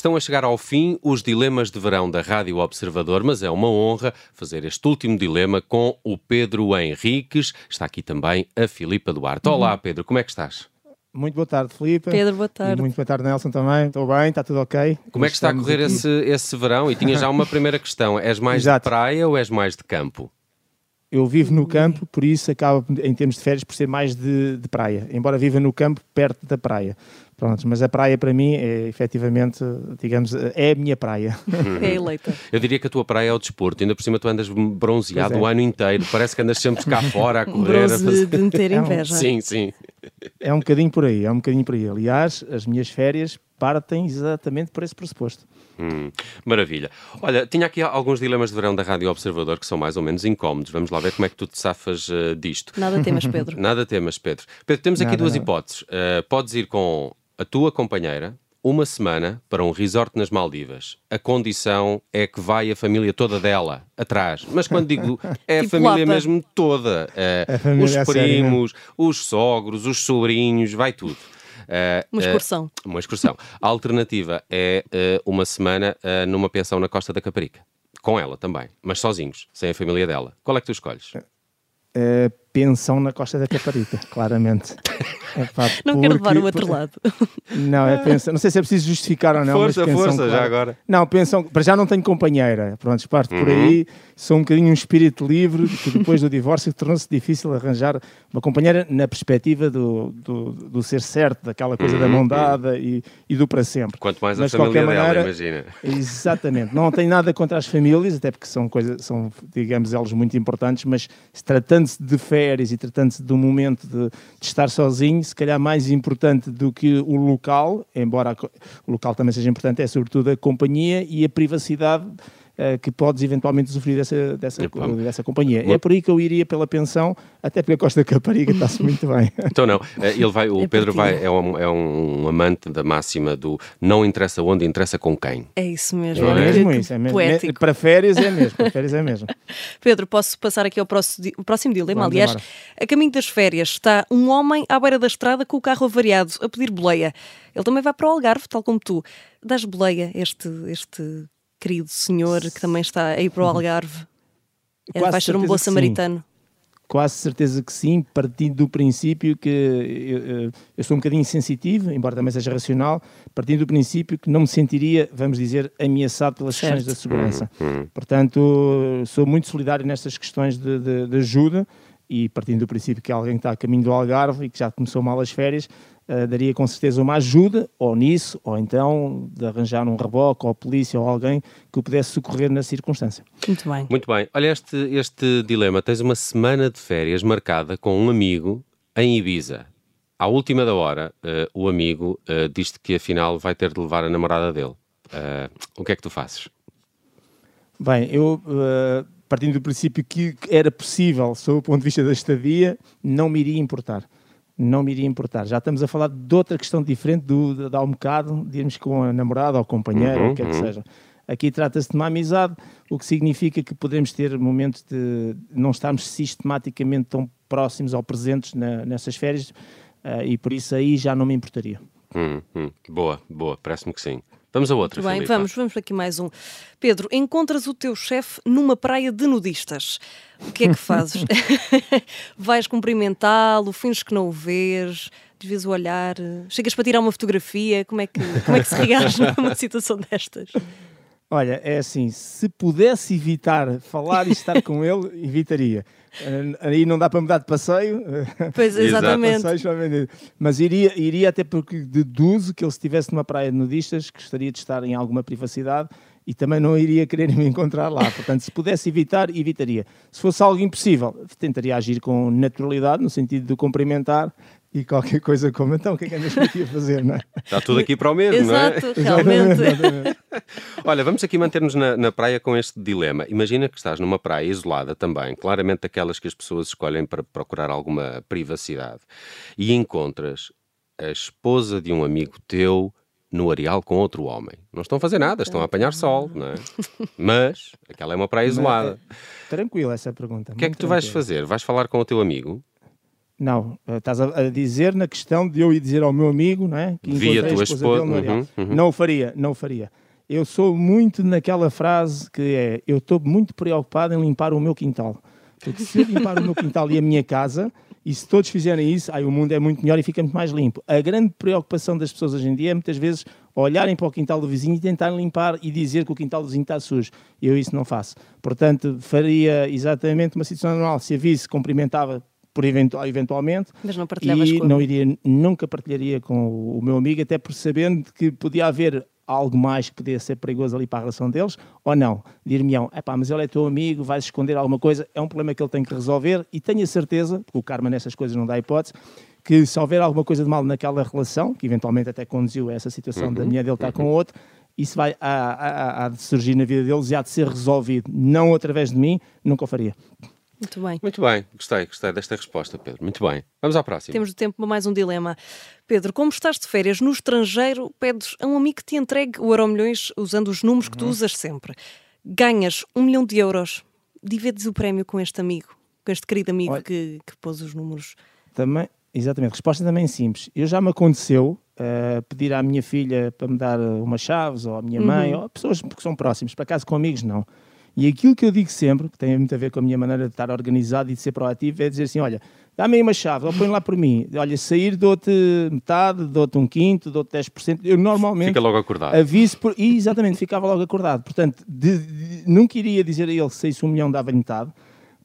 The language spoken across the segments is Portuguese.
Estão a chegar ao fim os dilemas de verão da Rádio Observador, mas é uma honra fazer este último dilema com o Pedro Henriques. Está aqui também a Filipa Duarte. Olá, Pedro, como é que estás? Muito boa tarde, Filipe. Pedro, boa tarde. E muito boa tarde, Nelson, também. Estou bem, está tudo ok. Como é que está a correr esse, esse verão? E tinha já uma primeira questão. És mais Exato. de praia ou és mais de campo? Eu vivo no campo, por isso acaba, em termos de férias, por ser mais de, de praia. Embora viva no campo, perto da praia. Pronto, mas a praia para mim é efetivamente, digamos, é a minha praia. É eleita. Eu diria que a tua praia é o desporto, ainda por cima tu andas bronzeado é. o ano inteiro, parece que andas sempre cá fora a correr. Bronze a fazer... de meter inveja. É um... Sim, sim. É um bocadinho por aí, é um bocadinho por aí. Aliás, as minhas férias partem exatamente por esse pressuposto. Hum, maravilha. Olha, tinha aqui alguns dilemas de verão da Rádio Observador que são mais ou menos incómodos. Vamos lá ver como é que tu te safas uh, disto. Nada temas, Pedro. Nada temas, Pedro. Pedro, temos aqui duas hipóteses. Uh, podes ir com a tua companheira uma semana para um resort nas Maldivas. A condição é que vai a família toda dela atrás. Mas quando digo é a tipo família lapa. mesmo toda, uh, os primos, os sogros, os sobrinhos, vai tudo. Uh, uma excursão. Uh, uma excursão. A alternativa é uh, uma semana numa pensão na Costa da Caparica. Com ela também, mas sozinhos, sem a família dela. Qual é que tu escolhes? Pensão na Costa da Caparica, claramente. É, pá, não porque... quero levar o outro lado. Não, é pensão. Não sei se é preciso justificar ou não. Força, mas força, claro. já agora. Não, pensão. Para já não tenho companheira. Pronto, parte uhum. por aí. Sou um bocadinho um espírito livre, que depois do divórcio tornou-se difícil arranjar uma companheira na perspectiva do, do, do ser certo, daquela coisa uhum. da mão dada e, e, do para sempre. Quanto mais mas, a família dela, maneira, imagina. Exatamente. Não tenho nada contra as famílias, até porque são coisas, são, digamos, elas muito importantes, mas tratando-se de férias e tratando-se de um momento de, de estar sozinho, se calhar mais importante do que o local, embora o local também seja importante, é sobretudo a companhia e a privacidade uh, que podes eventualmente sofrer dessa, dessa, dessa companhia. É por aí que eu iria pela pensão, até porque a Costa Capariga está-se muito bem. Então não, eh, ele vai, o é Pedro vai, é um, é um amante da máxima do não interessa onde, interessa com quem. É isso mesmo. É, é mesmo isso, é mesmo. Poético. Para férias é mesmo, para férias é mesmo. Pedro, posso passar aqui ao próximo, próximo dilema? Vamos Aliás, embora. a caminho das férias está um homem à beira da estrada com o carro avariado a pedir boleia. Ele também vai para o Algarve, tal como tu. Dás boleia este, este querido senhor que também está aí para o uhum. Algarve? É, vai ser um bom samaritano. Quase certeza que sim, partindo do princípio que eu, eu, sou um bocadinho sensitivo, embora também seja racional, partindo do princípio que não me sentiria, vamos dizer, ameaçado pelas certo. questões da segurança. Uhum. Portanto, sou muito solidário nestas questões de, de, de ajuda e partindo do princípio que alguém está a caminho do Algarve e que já começou mal as férias, uh, daria com certeza uma ajuda, ou nisso, ou então de arranjar um reboque, ou polícia, ou alguém que o pudesse socorrer na circunstância. Muito bem. Muito bem. Olha, este, este dilema, tens uma semana de férias marcada com um amigo em Ibiza. À última da hora, uh, o amigo uh, diz-te que afinal vai ter de levar a namorada dele. o que é que tu fazes? Bem, eu partindo do princípio que era possível, sob o ponto de vista da estadia, não me iria importar. Não me iria importar. Já estamos a falar de outra questão diferente do, de há um bocado, de irmos com a namorada ou companheira, uhum, o que é que uhum. seja. Aqui trata-se de uma amizade, o que significa que podemos ter momentos de não estarmos sistematicamente tão próximos ou presentes na, nessas férias, uh, e por isso aí já não me importaria. Hum, hum. Boa, boa, parece-me que sim. Vamos a outra, Muito bem, vamos, vamos aqui mais um. Pedro, encontras o teu chefe numa praia de nudistas. O que é que fazes? Vais cumprimentá-lo, finges que não o vês, desvias o olhar, chegas para tirar uma fotografia, como é que, como é que se reage numa situação destas? Olha, é assim, se pudesse evitar falar e estar com ele, evitaria. Eh, aí não dá para mudar de passeio. Pois, exatamente. mas iria, iria até porque deduzo que ele estivesse numa praia de nudistas, gostaria de estar em alguma privacidade e também não iria querer me encontrar lá. Portanto, se pudesse evitar, evitaria. Se fosse algo impossível, tentaria agir com naturalidade, no sentido de cumprimentar e qualquer coisa como então, o que é que andas aqui a fazer, não é? Está tudo aqui para o mesmo, Exato, não é? realmente. Olha, vamos aqui manter-nos na, na, praia com este dilema. Imagina que estás numa praia isolada também, claramente aquelas que as pessoas escolhem para procurar alguma privacidade, e encontras a esposa de um amigo teu no areal com outro homem. Não estão a fazer nada, estão a apanhar sol, não é? Mas aquela é uma praia isolada. Tranquilo essa pergunta. O que é que tu vais fazer? Vais falar com o teu amigo? Não, eh, estás a, dizer na questão de eu ir dizer ao meu amigo, não é? Que Via a tua esposa. Uhum, uhum. Não o faria, não o faria. Eu sou muito naquela frase que é: eu estou muito preocupado em limpar o meu quintal. Porque se eu limpar o meu quintal e a minha casa, e se todos fizerem isso, aí o mundo é muito melhor e fica muito mais limpo. A grande preocupação das pessoas hoje em dia é muitas vezes olharem para o quintal do vizinho e tentarem limpar e dizer que o quintal do vizinho está sujo. Eu isso não faço. Portanto, faria exatamente uma situação normal. Se a vice cumprimentava por eventual, eventualmente Mas não e com não iria nunca partilharia com o meu amigo até por sabendo que podia haver algo mais que podia ser perigoso ali para a relação deles, ou não. Dir-me-ão, é pá, mas ele é teu amigo, vais esconder alguma coisa, é um problema que ele tem que resolver e tenho a certeza, porque o karma nessas coisas não dá hipótese, que se houver alguma coisa de mal naquela relação, que eventualmente até conduziu a essa situação uhum, da mulher dele estar uhum. com outro, isso vai a, a, a, de surgir na vida deles e há de ser resolvido, não através de mim, nunca o faria. Muito bem. Muito bem, gostei, gostei desta resposta, Pedro. Muito bem. Vamos à próxima. Temos de tempo para mais um dilema. Pedro, como estás de férias no estrangeiro, pedes a um amigo que te entregue o Euro Milhões usando os números que tu uhum. usas sempre. Ganhas um milhão de euros. Divides o prémio com este amigo, com este querido amigo que, que pôs os números. Também, exatamente. Resposta também simples. Eu já me aconteceu uh, pedir à minha filha para me dar umas chaves, ou à minha mãe, uhum. ou pessoas que são próximas. Para casa com amigos, não. E aquilo que eu digo sempre, que tem muito a ver com a minha maneira de estar organizado e de ser proativo, é dizer assim: olha, dá-me aí uma chave, ou põe lá por mim. Olha, sair, dou-te metade, dou-te um quinto, dou-te 10%. Eu normalmente. Fica logo acordado. Aviso por. E, exatamente, ficava logo acordado. Portanto, de, de, nunca iria dizer a ele se saísse um milhão, dava-lhe metade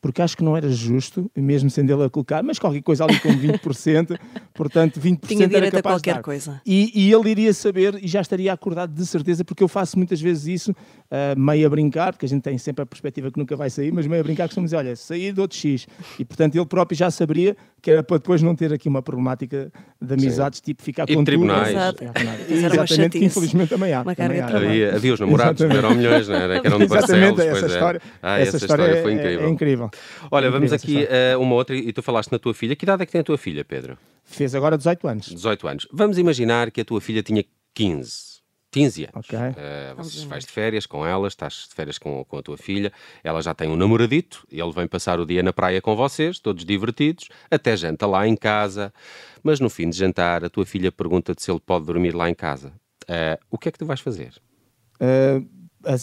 porque acho que não era justo, mesmo sendo ele a colocar, mas qualquer coisa ali com 20%, portanto 20% Tinha era capaz a qualquer de dar. coisa. E, e, ele iria saber e já estaria acordado de certeza, porque eu faço muitas vezes isso, uh, meio a brincar, porque a gente tem sempre a perspectiva que nunca vai sair, mas meio a brincar que dizer, olha, sair do outro X. E portanto ele próprio já saberia que era para depois não ter aqui uma problemática de amizades, Sim. tipo ficar e com tribunais. tudo. Exato. É, exatamente, que infelizmente também há. Também há. Havia, havia os namorados que eram milhões, não era? Que eram de Exatamente, essa história, ah, essa, essa história, foi incrível. É, é incrível. Olha, vamos aqui uh, uma outra, e tu falaste na tua filha. Que idade é que tem a tua filha, Pedro? Fez agora 18 anos. 18 anos. Vamos imaginar que a tua filha tinha 15. 15 anos. Okay. Uh, vocês vais de férias com ela, estás de férias com, com a tua filha, ela já tem um namoradito, ele vem passar o dia na praia com vocês, todos divertidos, até janta lá em casa, mas no fim de jantar a tua filha pergunta-te se ele pode dormir lá em casa. Uh, o que é que tu vais fazer? Uh,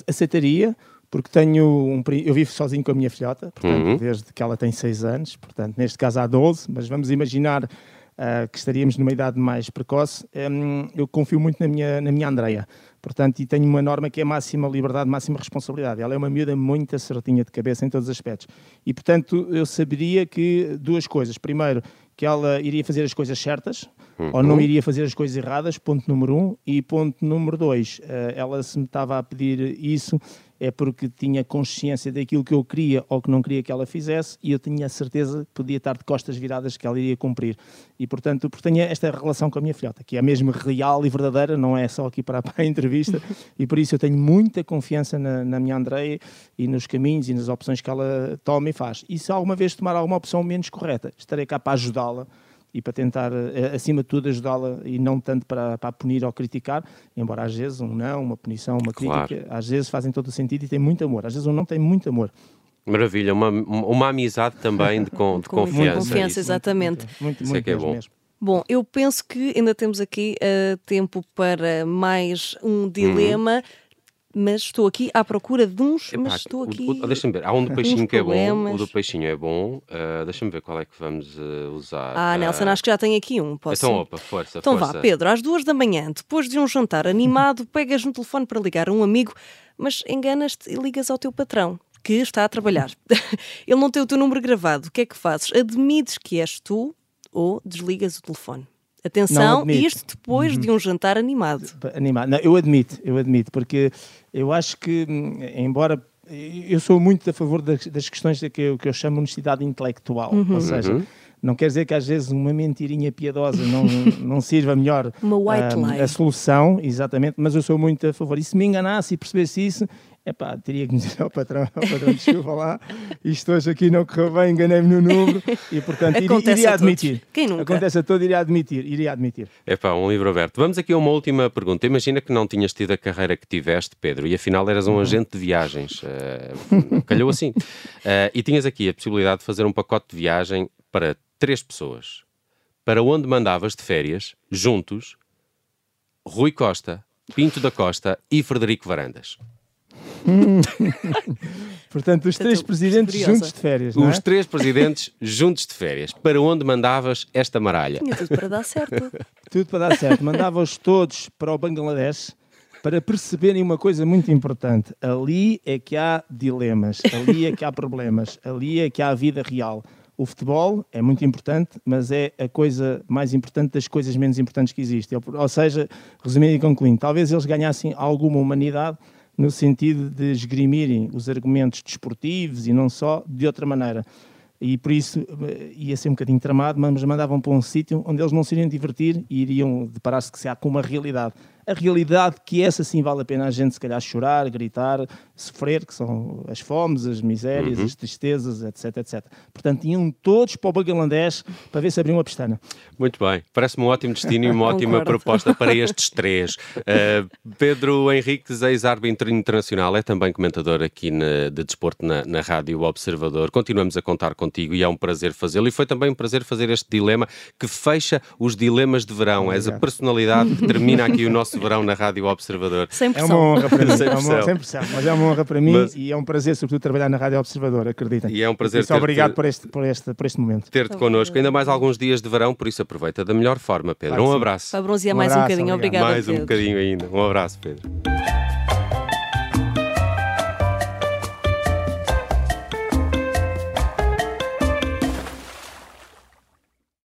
aceitaria, porque tenho um. Eu vivo sozinho com a minha filhota, portanto, uhum. desde que ela tem 6 anos, portanto, neste caso há 12, mas vamos imaginar uh, que estaríamos numa idade mais precoce. Um, eu confio muito na minha, na minha Andreia, portanto, e tenho uma norma que é máxima liberdade, máxima responsabilidade. Ela é uma miúda muito certinha de cabeça em todos os aspectos. E, portanto, eu saberia que duas coisas. Primeiro, que ela iria fazer as coisas certas, uhum. ou não iria fazer as coisas erradas, ponto número um. E ponto número dois, uh, ela se me estava a pedir isso, é porque tinha consciência daquilo que eu queria ou que não queria que ela fizesse e eu tinha a certeza que podia estar de costas viradas que ela iria cumprir. E, portanto, porque tenho esta relação com a minha filhota, que é mesmo real e verdadeira, não é só aqui para, a entrevista, e por isso eu tenho muita confiança na, na minha Andreia e nos caminhos e nas opções que ela toma e faz. E se alguma vez tomar alguma opção menos correta, estarei cá para ajudá-la e para tentar, eh, acima de tudo, ajudá-la e não tanto para, para punir ou criticar, embora às vezes um não, uma punição, uma crítica, claro. às vezes fazem todo o sentido e tem muito amor. Às vezes um não tem muito amor. Maravilha, uma, uma amizade também de, com, de com confiança. confiança, exatamente. Muito, muito, muito, muito é, é bom. Mesmo. Bom, eu penso que ainda temos aqui uh, tempo para mais um dilema. Uhum mas estou aqui à procura de uns, Epá, mas estou aqui. Deixa-me ver, há um do peixinho que é bom, o do peixinho é bom, uh, deixa-me ver qual é que vamos uh, usar. Ah, Nelson, acho que já tem aqui um. Posso... Então, opa, força. Então força. vá, Pedro, às duas da manhã, depois de um jantar animado, pegas no telefone para ligar a um amigo, mas enganas-te e ligas ao teu patrão. Que está a trabalhar. Ele não tem o teu número gravado. O que é que fazes? Admites que és tu ou desligas o telefone? Atenção, isto depois uhum. de um jantar animado. Animado. Não, eu admito, eu admito, porque eu acho que, hum, embora eu sou muito a favor das, das questões que eu, que eu chamo de honestidade intelectual, uhum. ou seja, uhum. Não quer dizer que às vezes uma mentirinha piedosa não, não sirva melhor uma white um, a solução, exatamente, mas eu sou muito a favor. E se me enganasse e percebesse isso, Epá, teria que me dizer ao patrão, ao patrão, desculpa lá, isto hoje aqui não correu bem, enganei-me no número e, portanto, iria, iria admitir. Quem nunca? Acontece a todo, iria admitir, iria admitir. Epá, um livro aberto. Vamos aqui a uma última pergunta. Imagina que não tinhas tido a carreira que tiveste, Pedro, e afinal eras um uhum. agente de viagens. Uh, calhou assim. Uh, e tinhas aqui a possibilidade de fazer um pacote de viagem para três pessoas para onde mandavas de férias, juntos, Rui Costa, Pinto da Costa e Frederico Varandas. Portanto, os três presidentes curiosa. juntos de férias, não é? Os três presidentes juntos de férias. Para onde mandavas esta maralha? Tinha tudo para dar certo. Tudo para dar certo. Mandava-os todos para o Bangladesh para perceberem uma coisa muito importante. Ali é que há dilemas, ali é que há problemas, ali é que há a vida real. O futebol é muito importante, mas é a coisa mais importante das coisas menos importantes que existem. Ou seja, resumindo e concluindo, talvez eles ganhassem alguma humanidade no sentido de esgrimirem os argumentos desportivos e não só de outra maneira. E por isso eh, ia ser um bocadinho tramado, mas mandavam para um sítio onde eles não se iriam divertir e iriam deparar-se com uma realidade. A realidade que essa sim vale a pena a gente se calhar chorar, gritar, sofrer, que são as fomes, as misérias, Uhum. as tristezas, etc, etc. Portanto, iam todos para o Bangladesh para ver se abriam uma pestana. Muito bem, parece-me um ótimo destino e uma ótima proposta para estes três. Uh, Pedro Henriques, ex-árbitro internacional, é também comentador aqui na- de desporto na, na Rádio Observador. Continuamos a contar contigo e é um prazer fazê-lo. E foi também um prazer fazer este dilema que fecha os dilemas de verão. És a Obrigado. personalidade que termina aqui o nosso verão na Rádio Observador. Sem É uma honra para mim, Sem é honra, sem pressão, mas é uma honra para mim Mas- e é um prazer, sobretudo, trabalhar na Rádio Observador, acreditem. E é um prazer ter-te- obrigado por este, por, este, por este momento. Ter-te connosco. Ainda mais alguns dias de verão, por isso aproveita da melhor forma, Pedro. Claro um abraço. Para bronzear Um mais um abraço, bocadinho. obrigado. Mais um bocadinho ainda. Um abraço, Pedro.